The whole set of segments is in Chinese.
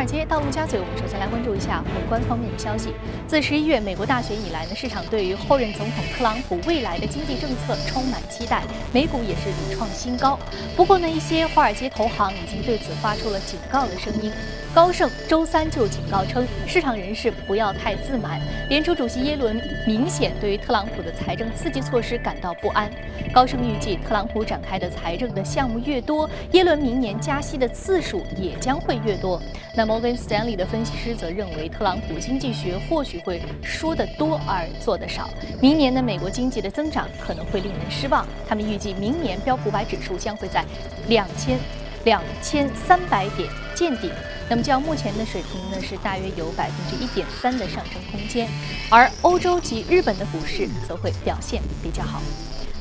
华尔街到陆家嘴，我们首先来关注一下宏观方面的消息。自十一月美国大选以来呢，市场对于后任总统特朗普未来的经济政策充满期待，美股也是屡创新高。不过呢，一些华尔街投行已经对此发出了警告的声音。高盛周三就警告称，市场人士不要太自满。联储主席耶伦明显对于特朗普的财政刺激措施感到不安。高盛预计，特朗普展开的财政的项目越多，耶伦明年加息的次数也将会越多。那摩根斯坦利的分析师则认为，特朗普经济学或许会说得多而做得少，明年的美国经济的增长可能会令人失望。他们预计，明年标普百指数将会在两千两千三百点见顶。那么，较目前的水平呢，是大约有百分之一点三的上升空间，而欧洲及日本的股市则会表现比较好。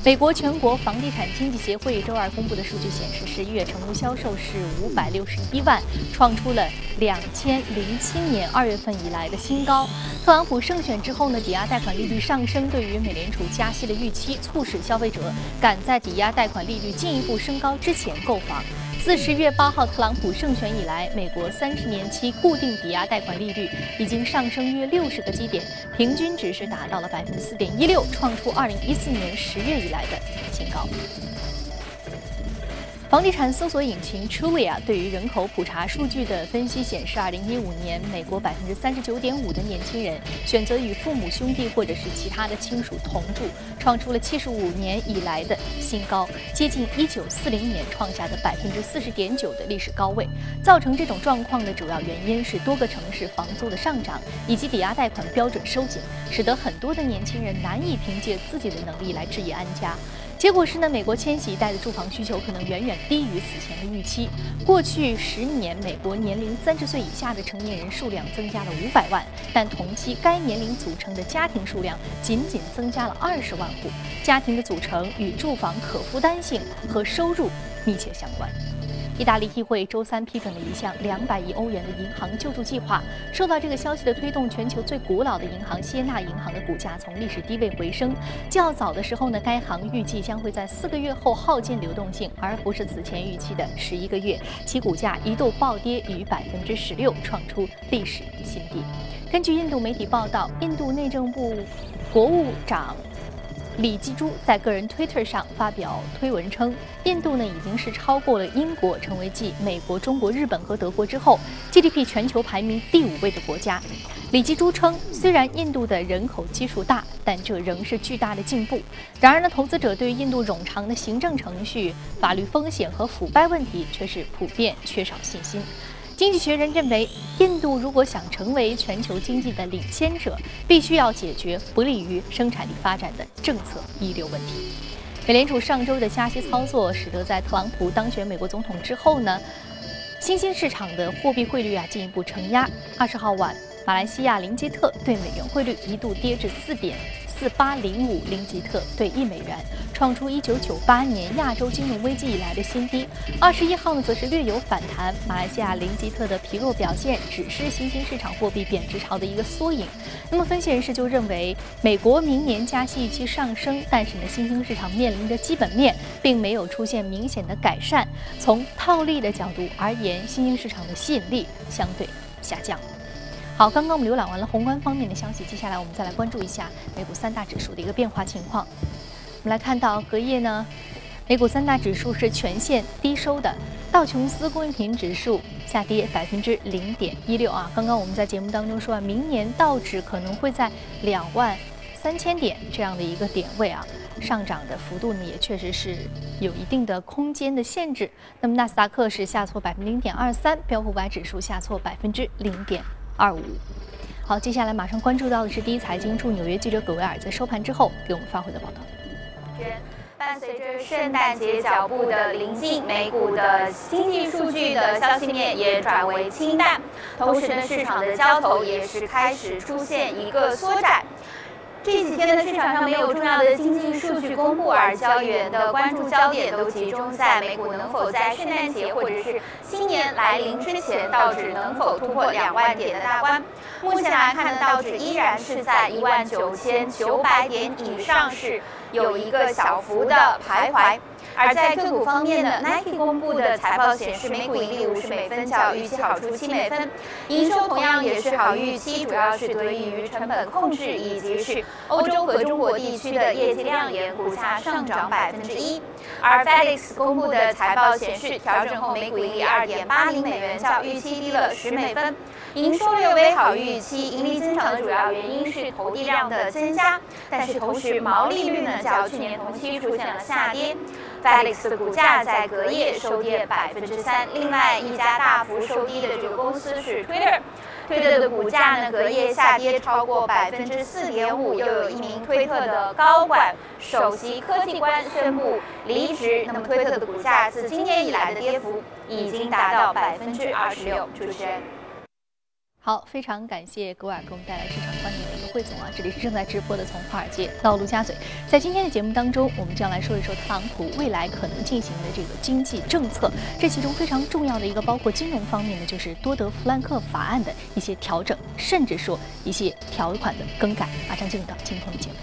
美国全国房地产经济协会周二公布的数据显示，十一月成屋销售是五百六十一万，创出了两千零七年二月份以来的新高。特朗普胜选之后呢，抵押贷款利率上升，对于美联储加息的预期，促使消费者赶在抵押贷款利率进一步升高之前购房。自十月八号特朗普胜选以来，美国三十年期固定抵押贷款利率已经上升约六十个基点，平均值是达到了百分之四点一六，创出二零一四年十月以来的新高。房地产搜索引擎 Trulia 对于人口普查数据的分析显示，二零一五年美国百分之三十九点五的年轻人选择与父母兄弟或者是其他的亲属同住，创出了七十五年以来的新高，接近一九四零年创下的百分之四十点九的历史高位。造成这种状况的主要原因是多个城市房租的上涨以及抵押贷款标准收紧，使得很多的年轻人难以凭借自己的能力来置业安家。结果是呢，美国千禧一代的住房需求可能远远低于此前的预期。过去十年，美国年龄三十岁以下的成年人数量增加了五百万，但同期该年龄组成的家庭数量仅仅增加了二十万户。家庭的组成与住房可负担性和收入密切相关。意大利议会周三批准了一项两百亿欧元的银行救助计划。受到这个消息的推动，全球最古老的银行谢纳银行的股价从历史低位回升。较早的时候呢，该行预计将会在四个月后耗尽流动性，而不是此前预期的十一个月。其股价一度暴跌逾百分之十六，创出历史新低。根据印度媒体报道，印度内政部国务长。李基珠在个人 Twitter 上发表推文称，印度呢已经是超过了英国，成为继美国、中国、日本和德国之后 GDP 全球排名第五位的国家。李基珠称，虽然印度的人口基数大，但这仍是巨大的进步。然而呢，投资者对于印度冗长的行政程序、法律风险和腐败问题却是普遍缺少信心。经济学人认为，印度如果想成为全球经济的领先者，必须要解决不利于生产力发展的政策遗留问题。美联储上周的加息操作，使得在特朗普当选美国总统之后呢，新兴市场的货币汇率啊进一步承压。二十号晚，马来西亚林吉特对美元汇率一度跌至四点。四八零五林吉特兑一美元，创出一九九八年亚洲金融危机以来的新低。二十一号呢，则是略有反弹。马来西亚林吉特的疲弱表现，只是新兴市场货币贬值潮的一个缩影。那么，分析人士就认为，美国明年加息预期上升，但是呢，新兴市场面临的基本面并没有出现明显的改善。从套利的角度而言，新兴市场的吸引力相对下降。好，刚刚我们浏览完了宏观方面的消息，接下来我们再来关注一下美股三大指数的一个变化情况。我们来看到隔夜呢，美股三大指数是全线低收的，道琼斯工业平指数下跌百分之零点一六啊。刚刚我们在节目当中说啊，明年道指可能会在两万三千点这样的一个点位啊，上涨的幅度呢也确实是有一定的空间的限制。那么纳斯达克是下挫百分之零点二三，标普五百指数下挫百分之零点。二五，好，接下来马上关注到的是第一财经驻纽约记者葛维尔在收盘之后给我们发回的报道。伴随着圣诞节脚步的临近，美股的经济数据的消息面也转为清淡，同时呢，市场的交投也是开始出现一个缩窄。这几天呢市场上没有重要的经济数据公布，而交易员的关注焦点都集中在美股能否在圣诞节或者是新年来临之前，道指能否突破两万点的大关。目前来看呢，道指依然是在一万九千九百点以上，是有一个小幅的徘徊。而在个股方面呢，Nike 公布的财报显示，每股盈利五十美分，较预期好出七美分，营收同样也是好预期，主要是得益于成本控制以及是欧洲和中国地区的业绩亮眼，股价上涨百分之一。而 FedEx 公布的财报显示，调整后每股盈利二点八零美元，较预期低了十美分。营收略微好于预期，盈利增长的主要原因是投递量的增加，但是同时毛利率呢较去年同期出现了下跌。Felix 的股价在隔夜收跌百分之三。另外一家大幅收低的这个公司是 Twitter，Twitter 的股价呢隔夜下跌超过百分之四点五，又有一名推特的高管首席科技官宣布离职。那么推特的股价自今年以来的跌幅已经达到百分之二十六。主持人。好，非常感谢格瓦给我们带来市场观点的一个汇总啊！这里是正在直播的从华尔街到陆家嘴，在今天的节目当中，我们将来说一说特朗普未来可能进行的这个经济政策，这其中非常重要的一个包括金融方面的，就是多德弗兰克法案的一些调整，甚至说一些条款的更改。马上进入到今天的节目。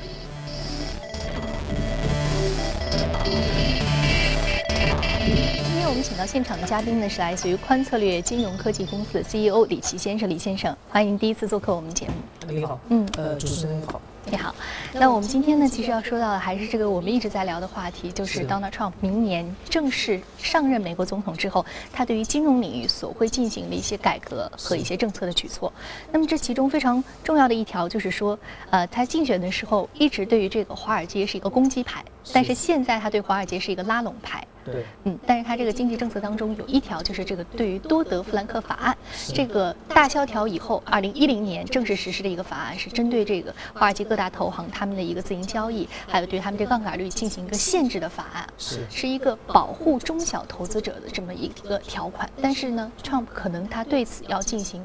我们请到现场的嘉宾呢，是来自于宽策略金融科技公司的 CEO 李琦先生。李先生，欢迎您第一次做客我们节目。你好，嗯，呃，主持人你好。你好，那我们今天呢，其实要说到的还是这个我们一直在聊的话题，就是 Donald Trump 明年正式上任美国总统之后，他对于金融领域所会进行的一些改革和一些政策的举措。那么这其中非常重要的一条就是说，呃，他竞选的时候一直对于这个华尔街是一个攻击牌，但是现在他对华尔街是一个拉拢牌。对，嗯，但是他这个经济政策当中有一条，就是这个对于多德弗兰克法案，这个大萧条以后，二零一零年正式实施的一个法案，是针对这个华尔街各大投行他们的一个自营交易，还有对他们这杠杆率进行一个限制的法案，是是一个保护中小投资者的这么一个条款。但是呢，Trump 可能他对此要进行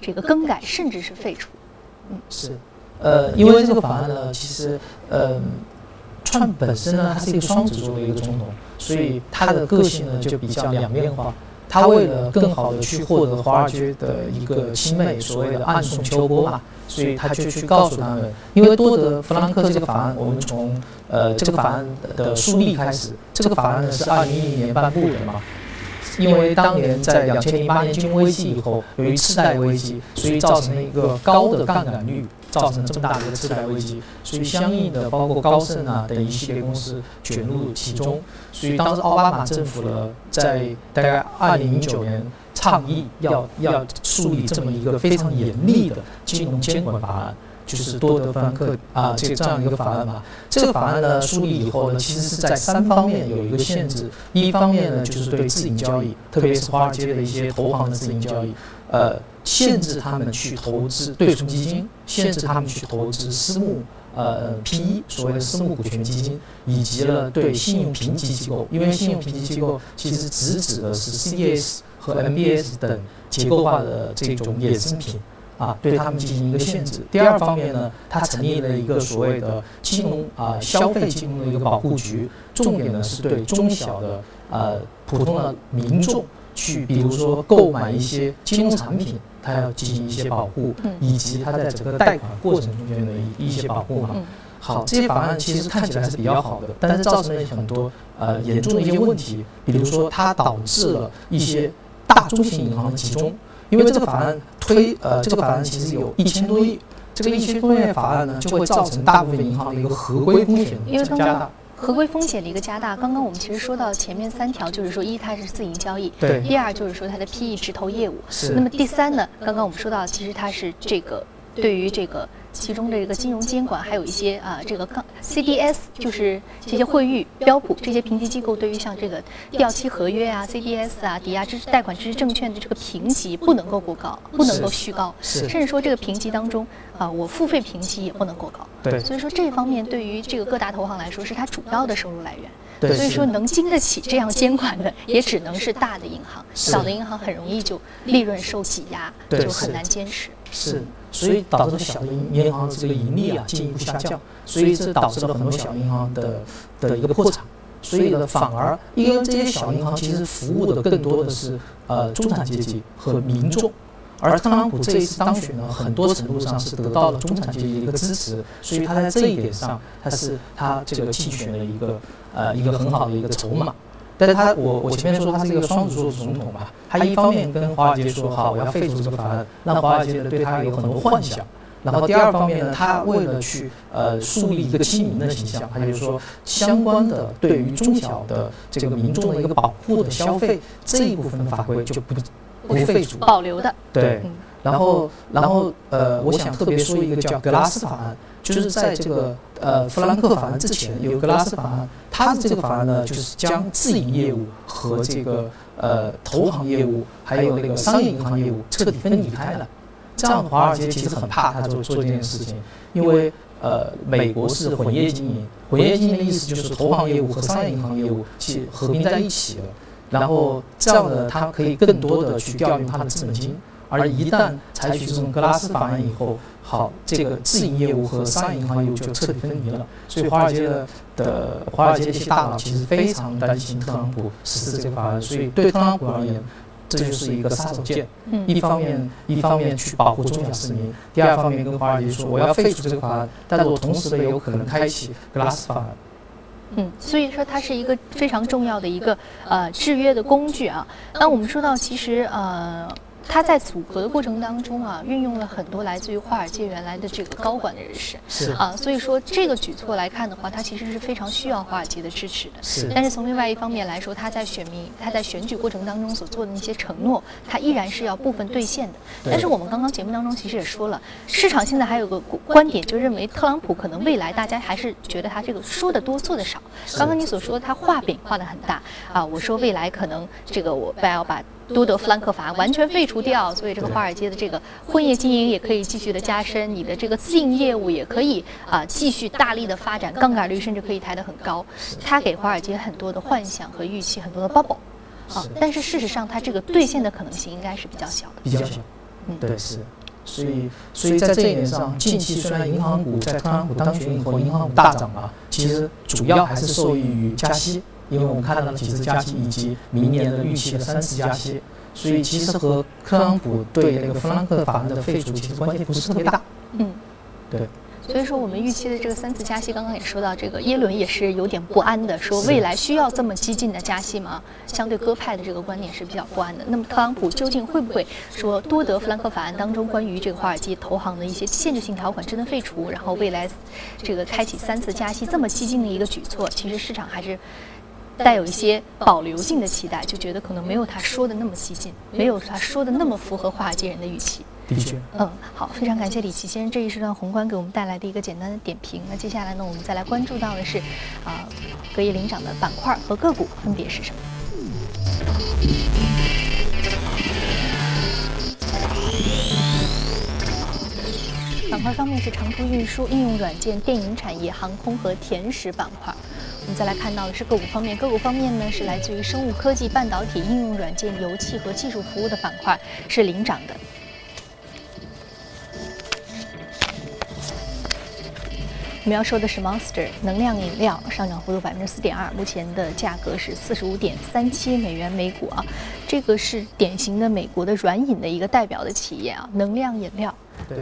这个更改，甚至是废除。嗯，是，呃，因为这个法案呢，其实，嗯。川本身呢，他是一个双子座的一个总统，所以他的个性呢就比较两面化。他为了更好的去获得华尔街的一个亲妹，所谓的暗送秋波嘛，所以他就去告诉他们，因为多德弗兰克这个法案，我们从呃这个法案的树立开始，这个法案呢是二零一一年颁布的嘛，因为当年在两千零八年金融危机以后，由于次贷危机，所以造成了一个高的杠杆率。造成这么大的一个次贷危机，所以相应的包括高盛啊等一系列公司卷入其中。所以当时奥巴马政府呢，在大概二零零九年倡议要要树立这么一个非常严厉的金融监管法案，就是多德弗兰克啊这这样一个法案嘛。这个法案呢树立以后呢，其实是在三方面有一个限制。一方面呢就是对自营交易，特别是华尔街的一些投行的自营交易，呃。限制他们去投资对冲基金，限制他们去投资私募，呃，PE 所谓的私募股权基金，以及了对信用评级机构，因为信用评级机构其实直指的是 CDS 和 MBS 等结构化的这种衍生品，啊，对他们进行一个限制。第二方面呢，它成立了一个所谓的金融啊消费金融的一个保护局，重点呢是对中小的呃普通的民众去，比如说购买一些金融产品。它要进行一些保护，以及它在整个贷款过程中间的一一些保护嘛。好，这些法案其实看起来是比较好的，但是造成了很多呃严重的一些问题，比如说它导致了一些大中型银行的集中，因为这个法案推呃这个法案其实有一千多亿，这个一千多亿法案呢就会造成大部分银行的一个合规风险加大。合规风险的一个加大。刚刚我们其实说到前面三条，就是说一它是自营交易，对；第二就是说它的 PE 直投业务，是。那么第三呢？刚刚我们说到，其实它是这个对于这个。其中的这个金融监管，还有一些啊，这个 CDS 就是这些惠誉、标普这些评级机构，对于像这个掉期合约啊、CDS 啊、抵押支持贷款支持证券的这个评级不能够过高，不能够虚高，甚至说这个评级当中啊，我付费评级也不能过高。对，所以说这方面对于这个各大投行来说，是它主要的收入来源。对，所以说能经得起这样监管的，也只能是大的银行，小的银行很容易就利润受挤压，就很难坚持。是。所以导致了小的银行的这个盈利啊进一步下降，所以这导致了很多小银行的的一个破产。所以呢，反而因为这些小银行其实服务的更多的是呃中产阶级和民众，而特朗普这一次当选呢，很多程度上是得到了中产阶级的一个支持，所以他在这一点上，他是他这个竞选的一个呃一个很好的一个筹码。但是他我我前面说他是一个双子座总统嘛，他一方面跟华尔街说好我要废除这个法案，让华尔街呢对他有很多幻想。然后第二方面呢，他为了去呃树立一个亲民的形象，他就是说相关的对于中小的这个民众的一个保护的消费这一部分的法规就不不废除，保留的。对，然后然后呃，我想特别说一个叫格拉斯法案，就是在这个呃弗兰克法案之前有格拉斯法案，它的这个法案呢就是将自营业务和这个呃投行业务还有那个商业银行业务彻底分离开了。这样华尔街其实很怕他做做这件事情，因为呃，美国是混业经营，混业经营的意思就是投行业务和商业银行业务去合并在一起了，然后这样的他可以更多的去调用他的资本金，而一旦采取这种格拉斯法案以后，好，这个自营业务和商业银行业务就彻底分离了，所以华尔街的的华尔街这些大佬其实非常担心特朗普实施这个法案，所以对特朗普而言。这就是一个杀手锏，一方面一方面去保护中小市民，第二方面跟华尔街说我要废除这个法案，但是我同时呢有可能开启格拉斯法案。嗯，所以说它是一个非常重要的一个呃制约的工具啊。那我们说到其实呃。他在组合的过程当中啊，运用了很多来自于华尔街原来的这个高管的人士，是啊，所以说这个举措来看的话，他其实是非常需要华尔街的支持的。是，但是从另外一方面来说，他在选民他在选举过程当中所做的那些承诺，他依然是要部分兑现的。但是我们刚刚节目当中其实也说了，市场现在还有个观点，就认为特朗普可能未来大家还是觉得他这个说的多做的少。刚刚你所说他画饼画的很大啊，我说未来可能这个我要把。多德弗兰克法完全废除掉，所以这个华尔街的这个婚业经营也可以继续的加深，你的这个自营业务也可以啊继续大力的发展，杠杆率甚至可以抬得很高。它给华尔街很多的幻想和预期，很多的 bubble 啊，但是事实上它这个兑现的可能性应该是比较小的。比较小，嗯，对，是。所以，所以在这一点上，近期虽然银行股在特朗普当选以后，银行股大涨啊，其实主要还是受益于加息。因为我们看到了几次加息，以及明年的预期的三次加息，所以其实和特朗普对那个弗兰克法案的废除其实关系不是特别大。嗯，对。所以说，我们预期的这个三次加息，刚刚也说到，这个耶伦也是有点不安的，说未来需要这么激进的加息吗？相对鸽派的这个观点是比较不安的。那么，特朗普究竟会不会说多德弗兰克法案当中关于这个华尔街投行的一些限制性条款真的废除，然后未来这个开启三次加息这么激进的一个举措？其实市场还是。带有一些保留性的期待，就觉得可能没有他说的那么激进，没有他说的那么符合华尔街人的预期。的确，嗯，好，非常感谢李琦先生这一时段宏观给我们带来的一个简单的点评。那接下来呢，我们再来关注到的是，啊，隔夜领涨的板块和个股分别是什么？板块方面是长途运输、应用软件、电影产业、航空和甜食板块。我们再来看到的是个股方面，个股方面呢是来自于生物科技、半导体、应用软件、油气和技术服务的板块是领涨的。我们要说的是 Monster 能量饮料上涨幅度百分之四点二，目前的价格是四十五点三七美元每股啊，这个是典型的美国的软饮的一个代表的企业啊，能量饮料。对。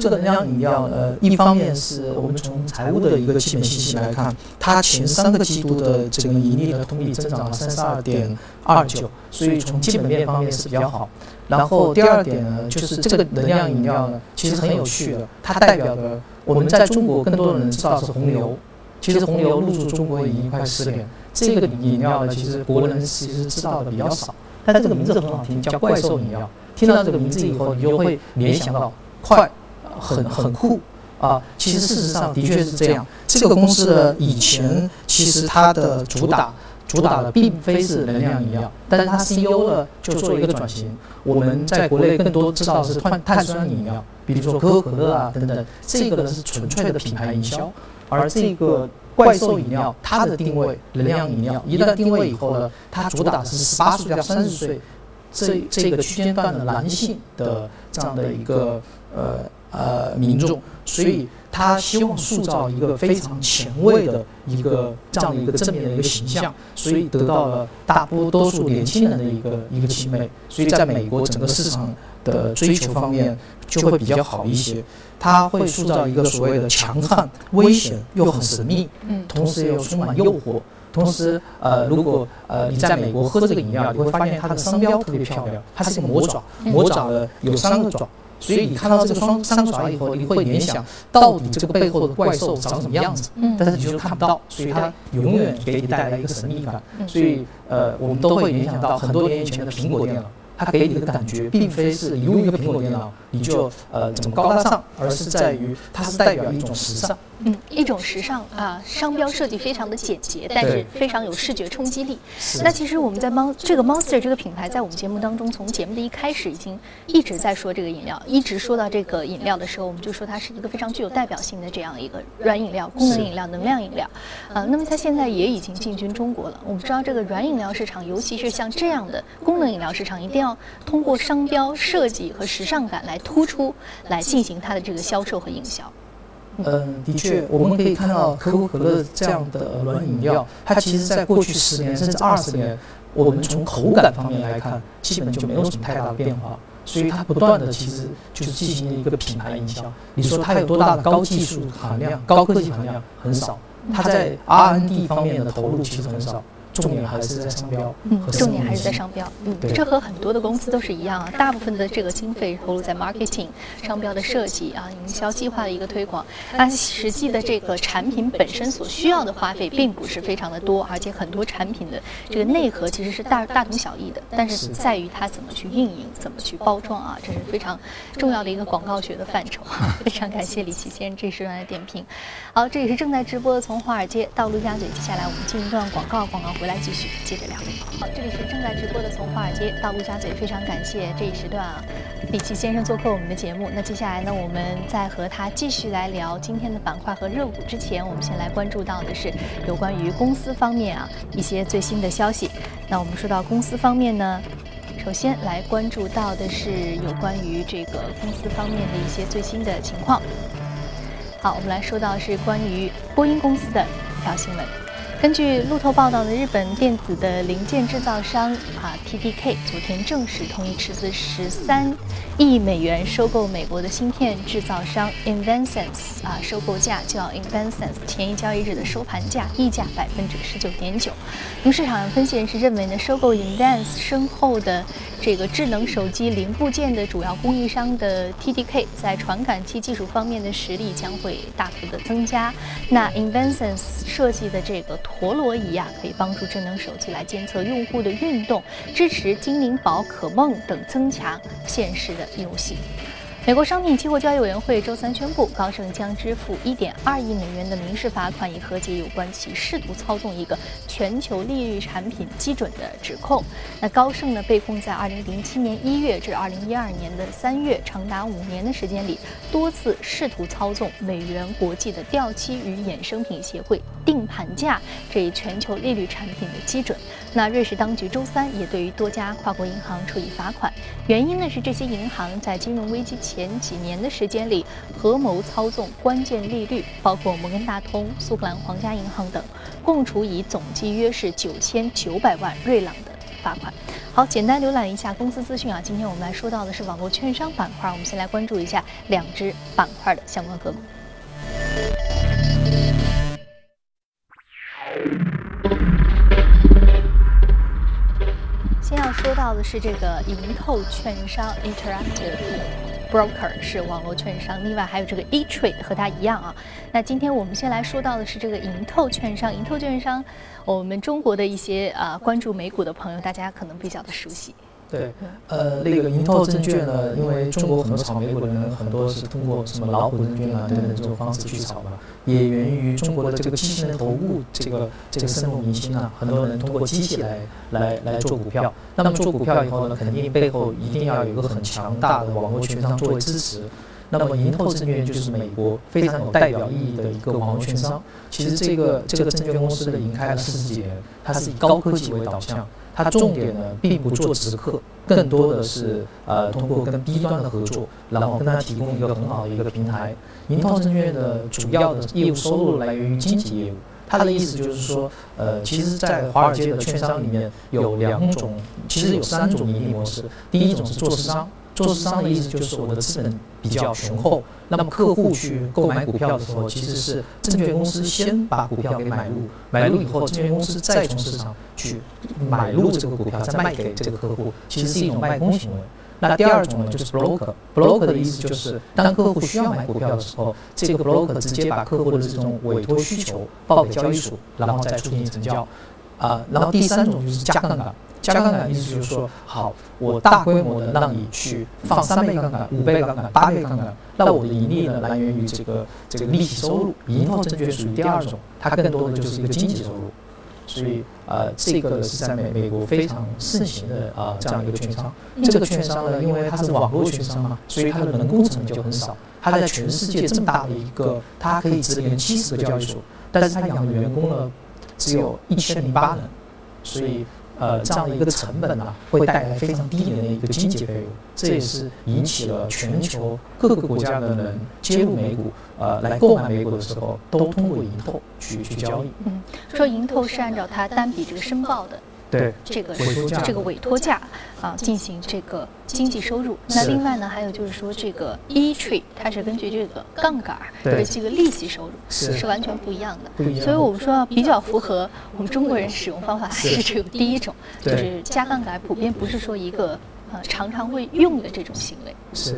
这个能量饮料，呃，一方面是我们从财务的一个基本信息来看，它前三个季度的这个盈利的同比增长了三十二点二九，所以从基本面方面是比较好。然后第二点呢，就是这个能量饮料呢，其实很有趣的，它代表的我们在中国更多的人知道是红牛，其实红牛入驻中国已经快十年，这个饮料呢，其实国人其实知道的比较少，但这个名字很好听，叫怪兽饮料。听到这个名字以后，你就会联想到快。很很酷啊！其实事实上的确是这样。这个公司的以前其实它的主打主打的并非是能量饮料，但是它 CEO 呢就做一个转型。我们在国内更多知道是碳碳酸饮料，比如说可口可乐啊等等。这个呢是纯粹的品牌营销，而这个怪兽饮料它的定位能量饮料，一旦定位以后呢，它主打是十八岁到三十岁这这个区间段的男性的这样的一个呃。呃，民众，所以他希望塑造一个非常前卫的一个这样的一个正面的一个形象，所以得到了大多多数年轻人的一个一个青睐。所以在美国整个市场的追求方面就会比较好一些。他会塑造一个所谓的强悍、危险又很神秘，嗯，同时又充满诱惑。同时，呃，如果呃你在美国喝这个饮料，你会发现它的商标特别漂亮，它是一个魔爪，魔爪的有三个爪，所以你看到这个双三爪以后，你会联想到底这个背后的怪兽长什么样子，嗯，但是你就看不到，所以它永远给你带来一个神秘感，所以呃，我们都会联想到很多年以前的苹果电脑。它给你的感觉，并非是你用一个苹果电脑你就呃怎么高大上，而是在于它是代表一种时尚。嗯，一种时尚啊，商标设计非常的简洁，但是非常有视觉冲击力。那其实我们在猫这个 Monster 这个品牌，在我们节目当中，从节目的一开始已经一直在说这个饮料，一直说到这个饮料的时候，我们就说它是一个非常具有代表性的这样一个软饮料、功能饮料、能量饮料。呃，那么它现在也已经进军中国了。我们知道这个软饮料市场，尤其是像这样的功能饮料市场，一定要通过商标设计和时尚感来突出，来进行它的这个销售和营销。嗯，的确，我们可以看到可口可乐这样的软饮料，它其实在过去十年甚至二十年，我们从口感方面来看，基本就没有什么太大的变化。所以它不断的其实就是进行了一个品牌营销。你说它有多大的高技术含量、高科技含量？很少。它在 R&D 方面的投入其实很少。重点还是在商标，嗯，重点还是在商标，嗯，这和很多的公司都是一样啊，大部分的这个经费投入在 marketing 商标的设计啊，营销计划的一个推广，但实际的这个产品本身所需要的花费并不是非常的多，而且很多产品的这个内核其实是大大同小异的，但是在于它怎么去运营，怎么去包装啊，这是非常重要的一个广告学的范畴。非常感谢李琦先生这时段的点评。好，这里是正在直播的，从华尔街到陆家嘴，接下来我们进一段广告，广告回。来继续接着聊。好，这里是正在直播的，从华尔街到陆家嘴，非常感谢这一时段啊，李琦先生做客我们的节目。那接下来呢，我们在和他继续来聊今天的板块和热股之前，我们先来关注到的是有关于公司方面啊一些最新的消息。那我们说到公司方面呢，首先来关注到的是有关于这个公司方面的一些最新的情况。好，我们来说到是关于波音公司的一条新闻。根据路透报道的日本电子的零件制造商啊 TDK 昨天正式同意斥资十三亿美元收购美国的芯片制造商 Invensense 啊，收购价较 Invensense 前一交易日的收盘价溢价百分之十九点九。那么市场分析人士认为呢，收购 Invens 身后的这个智能手机零部件的主要供应商的 TDK 在传感器技术方面的实力将会大幅的增加。那 Invensense 设计的这个。陀螺仪啊，可以帮助智能手机来监测用户的运动，支持精灵宝可梦等增强现实的游戏。美国商品期货交易委员会周三宣布，高盛将支付1.2亿美元的民事罚款，以和解有关其试图操纵一个全球利率产品基准的指控。那高盛呢，被控在2007年1月至2012年的3月，长达五年的时间里，多次试图操纵美元国际的掉期与衍生品协会定盘价这一全球利率产品的基准。那瑞士当局周三也对于多家跨国银行处以罚款，原因呢是这些银行在金融危机期前几年的时间里合谋操纵关键利率，包括摩根大通、苏格兰皇家银行等，共处以总计约是九千九百万瑞郎的罚款。好，简单浏览一下公司资讯啊，今天我们来说到的是网络券商板块，我们先来关注一下两只板块的相关个股。先要说到的是这个盈透券商 Interactive Broker 是网络券商，另外还有这个 eTrade 和它一样啊。那今天我们先来说到的是这个盈透券商，盈透券商，我们中国的一些啊关注美股的朋友，大家可能比较的熟悉。对，呃，那个盈透证券呢，因为中国很多炒美股的人很多是通过什么老虎证券啊等等这种方式去炒嘛，也源于中国的这个机器人投顾这个这个深入民心啊，很多人通过机器来来来做股票。那么做股票以后呢，肯定背后一定要有一个很强大的网络券商作为支持。那么盈透证券就是美国非常有代表意义的一个网络券商。其实这个这个证券公司的已经开了四十几年，它是以高科技为导向。它重点呢，并不做直客，更多的是呃通过跟 B 端的合作，然后跟它提供一个很好的一个平台。银泰证券的主要的业务收入来源于经纪业务，他的意思就是说，呃，其实，在华尔街的券商里面有两种，其实有三种盈利模式。第一种是做市商。做市商的意思就是我的资本比较雄厚，那么客户去购买股票的时候，其实是证券公司先把股票给买入，买入以后，证券公司再从市场去买入这个股票，再卖给这个客户，其实是一种卖空行为。那第二种呢，就是 broker，broker 的意思就是当客户需要买股票的时候，这个 broker 直接把客户的这种委托需求报给交易所，然后再促进成交。啊，然后第三种就是加杠杆。加杠杆意思就是说，好，我大规模的让你去放三倍杠杆、五倍杠杆、八倍杠杆，那我的盈利呢来源于这个这个利息收入。银行证券属于第二种，它更多的就是一个经济收入。所以，呃，这个是在美美国非常盛行的啊这样一个券商。这个券商呢，因为它是网络券商嘛，所以它的人工成本就很少。它在全世界这么大的一个，它可以直连七十个交易所，但是它养的员工呢，只有一千零八人，所以。呃，这样的一个成本呢，会带来非常低廉的一个经济费用，这也是引起了全球各个国家的人接入美股，呃，来购买美股的时候，都通过银透去去交易。嗯，说银透是按照它单笔这个申报的。对这个这个委托价啊，进行这个经济收入。那另外呢，还有就是说这个 E Tree，它是根据这个杠杆的这个利息收入，是完全不一样的。所以我们说比较符合我们中国人使用方法还是这个第一种，就是加杠杆，普遍不是说一个呃常常会用的这种行为。是。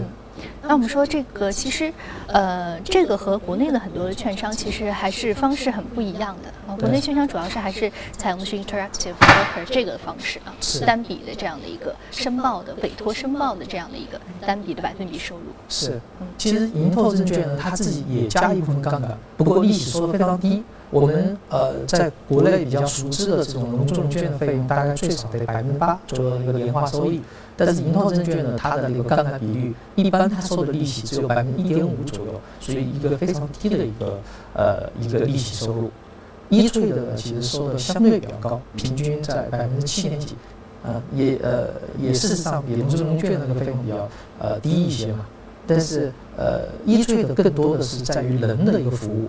那我们说这个其实，呃，这个和国内的很多的券商其实还是方式很不一样的。啊国内券商主要是还是采用的是 interactive broker 这个方式啊，单笔的这样的一个申报的委托申报的这样的一个单笔的百分比收入。是，嗯，其实银透证券呢，它自己也加一部分杠杆，不过利息收的非常低。我们呃，在国内比较熟知的这种融资融券的费用，大概最少得百分之八左右的一个年化收益。但是银拓证券呢，它的一个杠杆比率，一般它收的利息只有百分之一点五左右，所以一个非常低的一个呃一个利息收入。一税的其实收的相对比较高，平均在百分之七点几，呃也呃也事实上比融资融券那个费用比较呃低一些嘛。但是呃一税的更多的是在于人的一个服务。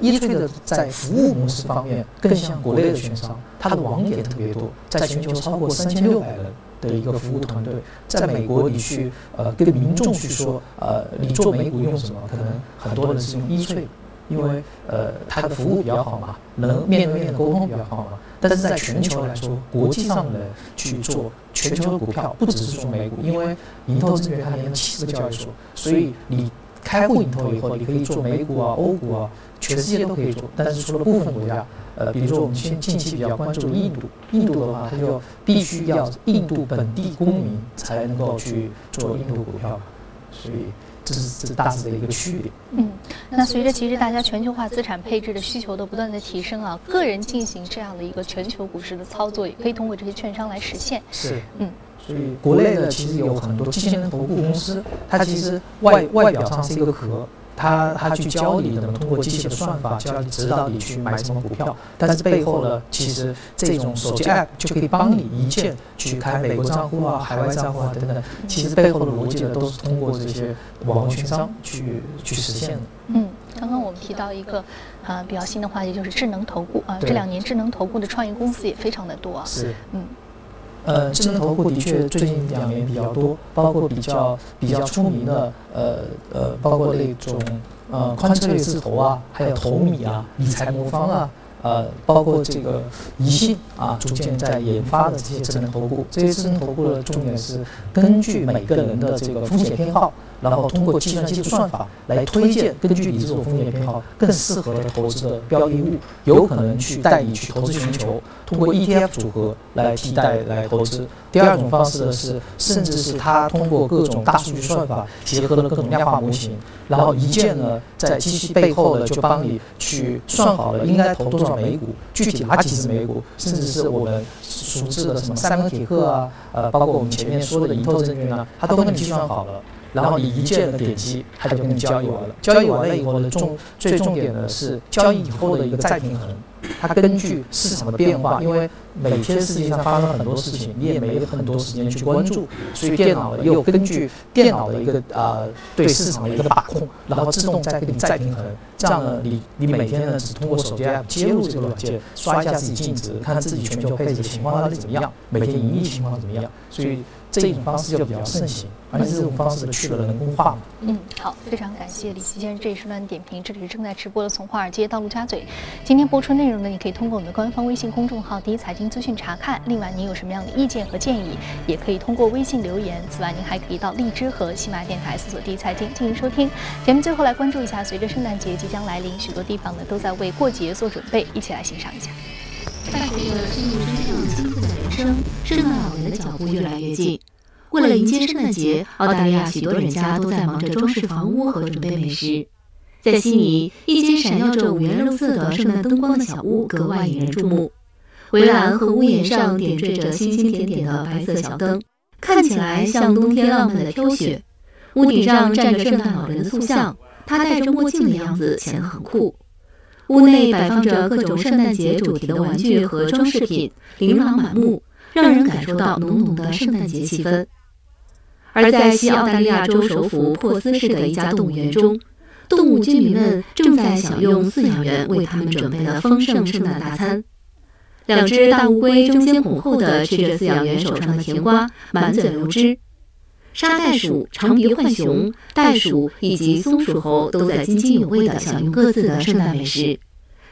易翠的在服务模式方面更像国内的券商，它的网点特别多，在全球超过三千六百人的一个服务团队。在美国，你去呃跟民众去说，呃，你做美股用什么？可能很多人是用易翠，因为呃它的服务比较好嘛，能面对面的沟通比较好嘛。但是在全球来说，国际上的去做全球的股票，不只是做美股，因为银投证券它连了七十个交易所，所以你开户银投以后，你可以做美股啊、欧股啊。全世界都可以做，但是除了部分国家，呃，比如说我们现近期比较关注的印度，印度的话，它就必须要印度本地公民才能够去做印度股票，所以这是这是大致的一个区别。嗯，那随着其实大家全球化资产配置的需求的不断的提升啊，个人进行这样的一个全球股市的操作，也可以通过这些券商来实现。是，嗯，所以国内呢其实有很多基金投顾公司，它其实外外表上是一个壳。他他去教你怎么通过机械的算法教你指导你去买什么股票，但是背后呢，其实这种手机 app 就可以帮你一键去开美国账户啊、海外账户啊等等，其实背后的逻辑呢，都是通过这些网络券商去去实现的。嗯，刚刚我们提到一个啊比较新的话题，就是智能投顾啊，这两年智能投顾的创业公司也非常的多啊。是，嗯。呃，智能投顾的确最近两年比较多，包括比较比较出名的，呃呃，包括那种呃宽策略自投啊，还有投米啊，理财魔方啊。呃，包括这个宜信啊，逐渐在研发的这些智能投顾，这些智能投顾的重点是根据每个人的这个风险偏好，然后通过计算机的算法来推荐根据你这种风险偏好更适合的投资的标的物，有可能去带你去投资全球，通过 ETF 组合来替代来投资。第二种方式呢是，甚至是它通过各种大数据算法结合了各种量化模型，然后一键呢在机器背后呢就帮你去算好了应该投多少。美股具体哪几只美股，甚至是我们熟知的什么三门铁克啊，呃，包括我们前面说的盈透证券啊，它都给你计算好了。然后你一键的点击，它就跟你交易完了。交易完了以后呢，重最重点的是交易以后的一个再平衡。它根据市场的变化，因为每天世界上发生很多事情，你也没很多时间去关注，所以电脑又根据电脑的一个呃对市场的一个把控，然后自动再给你再平衡。这样呢，你你每天呢只通过手机 app 接入这个软件，刷一下自己净值，看自己全球配置情况到底怎么样，每天盈利情况怎么样。所以这种方式就比较盛行，而且这种方式呢去了人工化。嗯，好，非常感谢李琦先生这一时段点评。这里是正在直播的从华尔街到陆家嘴，今天播出内容内容呢，你可以通过我们的官方微信公众号“第一财经资讯”查看。另外，您有什么样的意见和建议，也可以通过微信留言。此外，您还可以到荔枝和喜马电台搜索“第一财经”进行收听。节目最后来关注一下，随着圣诞节即将来临，许多地方呢都在为过节做准备，一起来欣赏一下。伴随着生活身上兴奋的人生，圣诞老人的脚步越来越近。为了迎接圣诞节，澳大利亚许多人家都在忙着装饰房屋和准备美食。在悉尼，一间闪耀着五颜六色的圣诞灯光的小屋格外引人注目。围栏和屋檐上点缀着星星点点的白色小灯，看起来像冬天浪漫的飘雪。屋顶上站着圣诞老人的塑像，他戴着墨镜的样子显得很酷。屋内摆放着各种圣诞节主题的玩具和装饰品，琳琅满目，让人感受到浓浓的圣诞节气氛。而在西澳大利亚州首府珀斯市的一家动物园中，动物居民们正在享用饲养员为他们准备的丰盛圣诞大餐。两只大乌龟争先恐后地吃着饲养员手上的甜瓜，满嘴流汁。沙袋鼠、长鼻浣熊、袋鼠以及松鼠猴都在津津有味地享用各自的圣诞美食，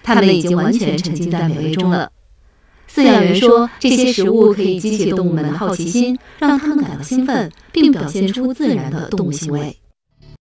它们已经完全沉浸在美味中了。饲养员说，这些食物可以激起动物们的好奇心，让他们感到兴奋，并表现出自然的动物行为。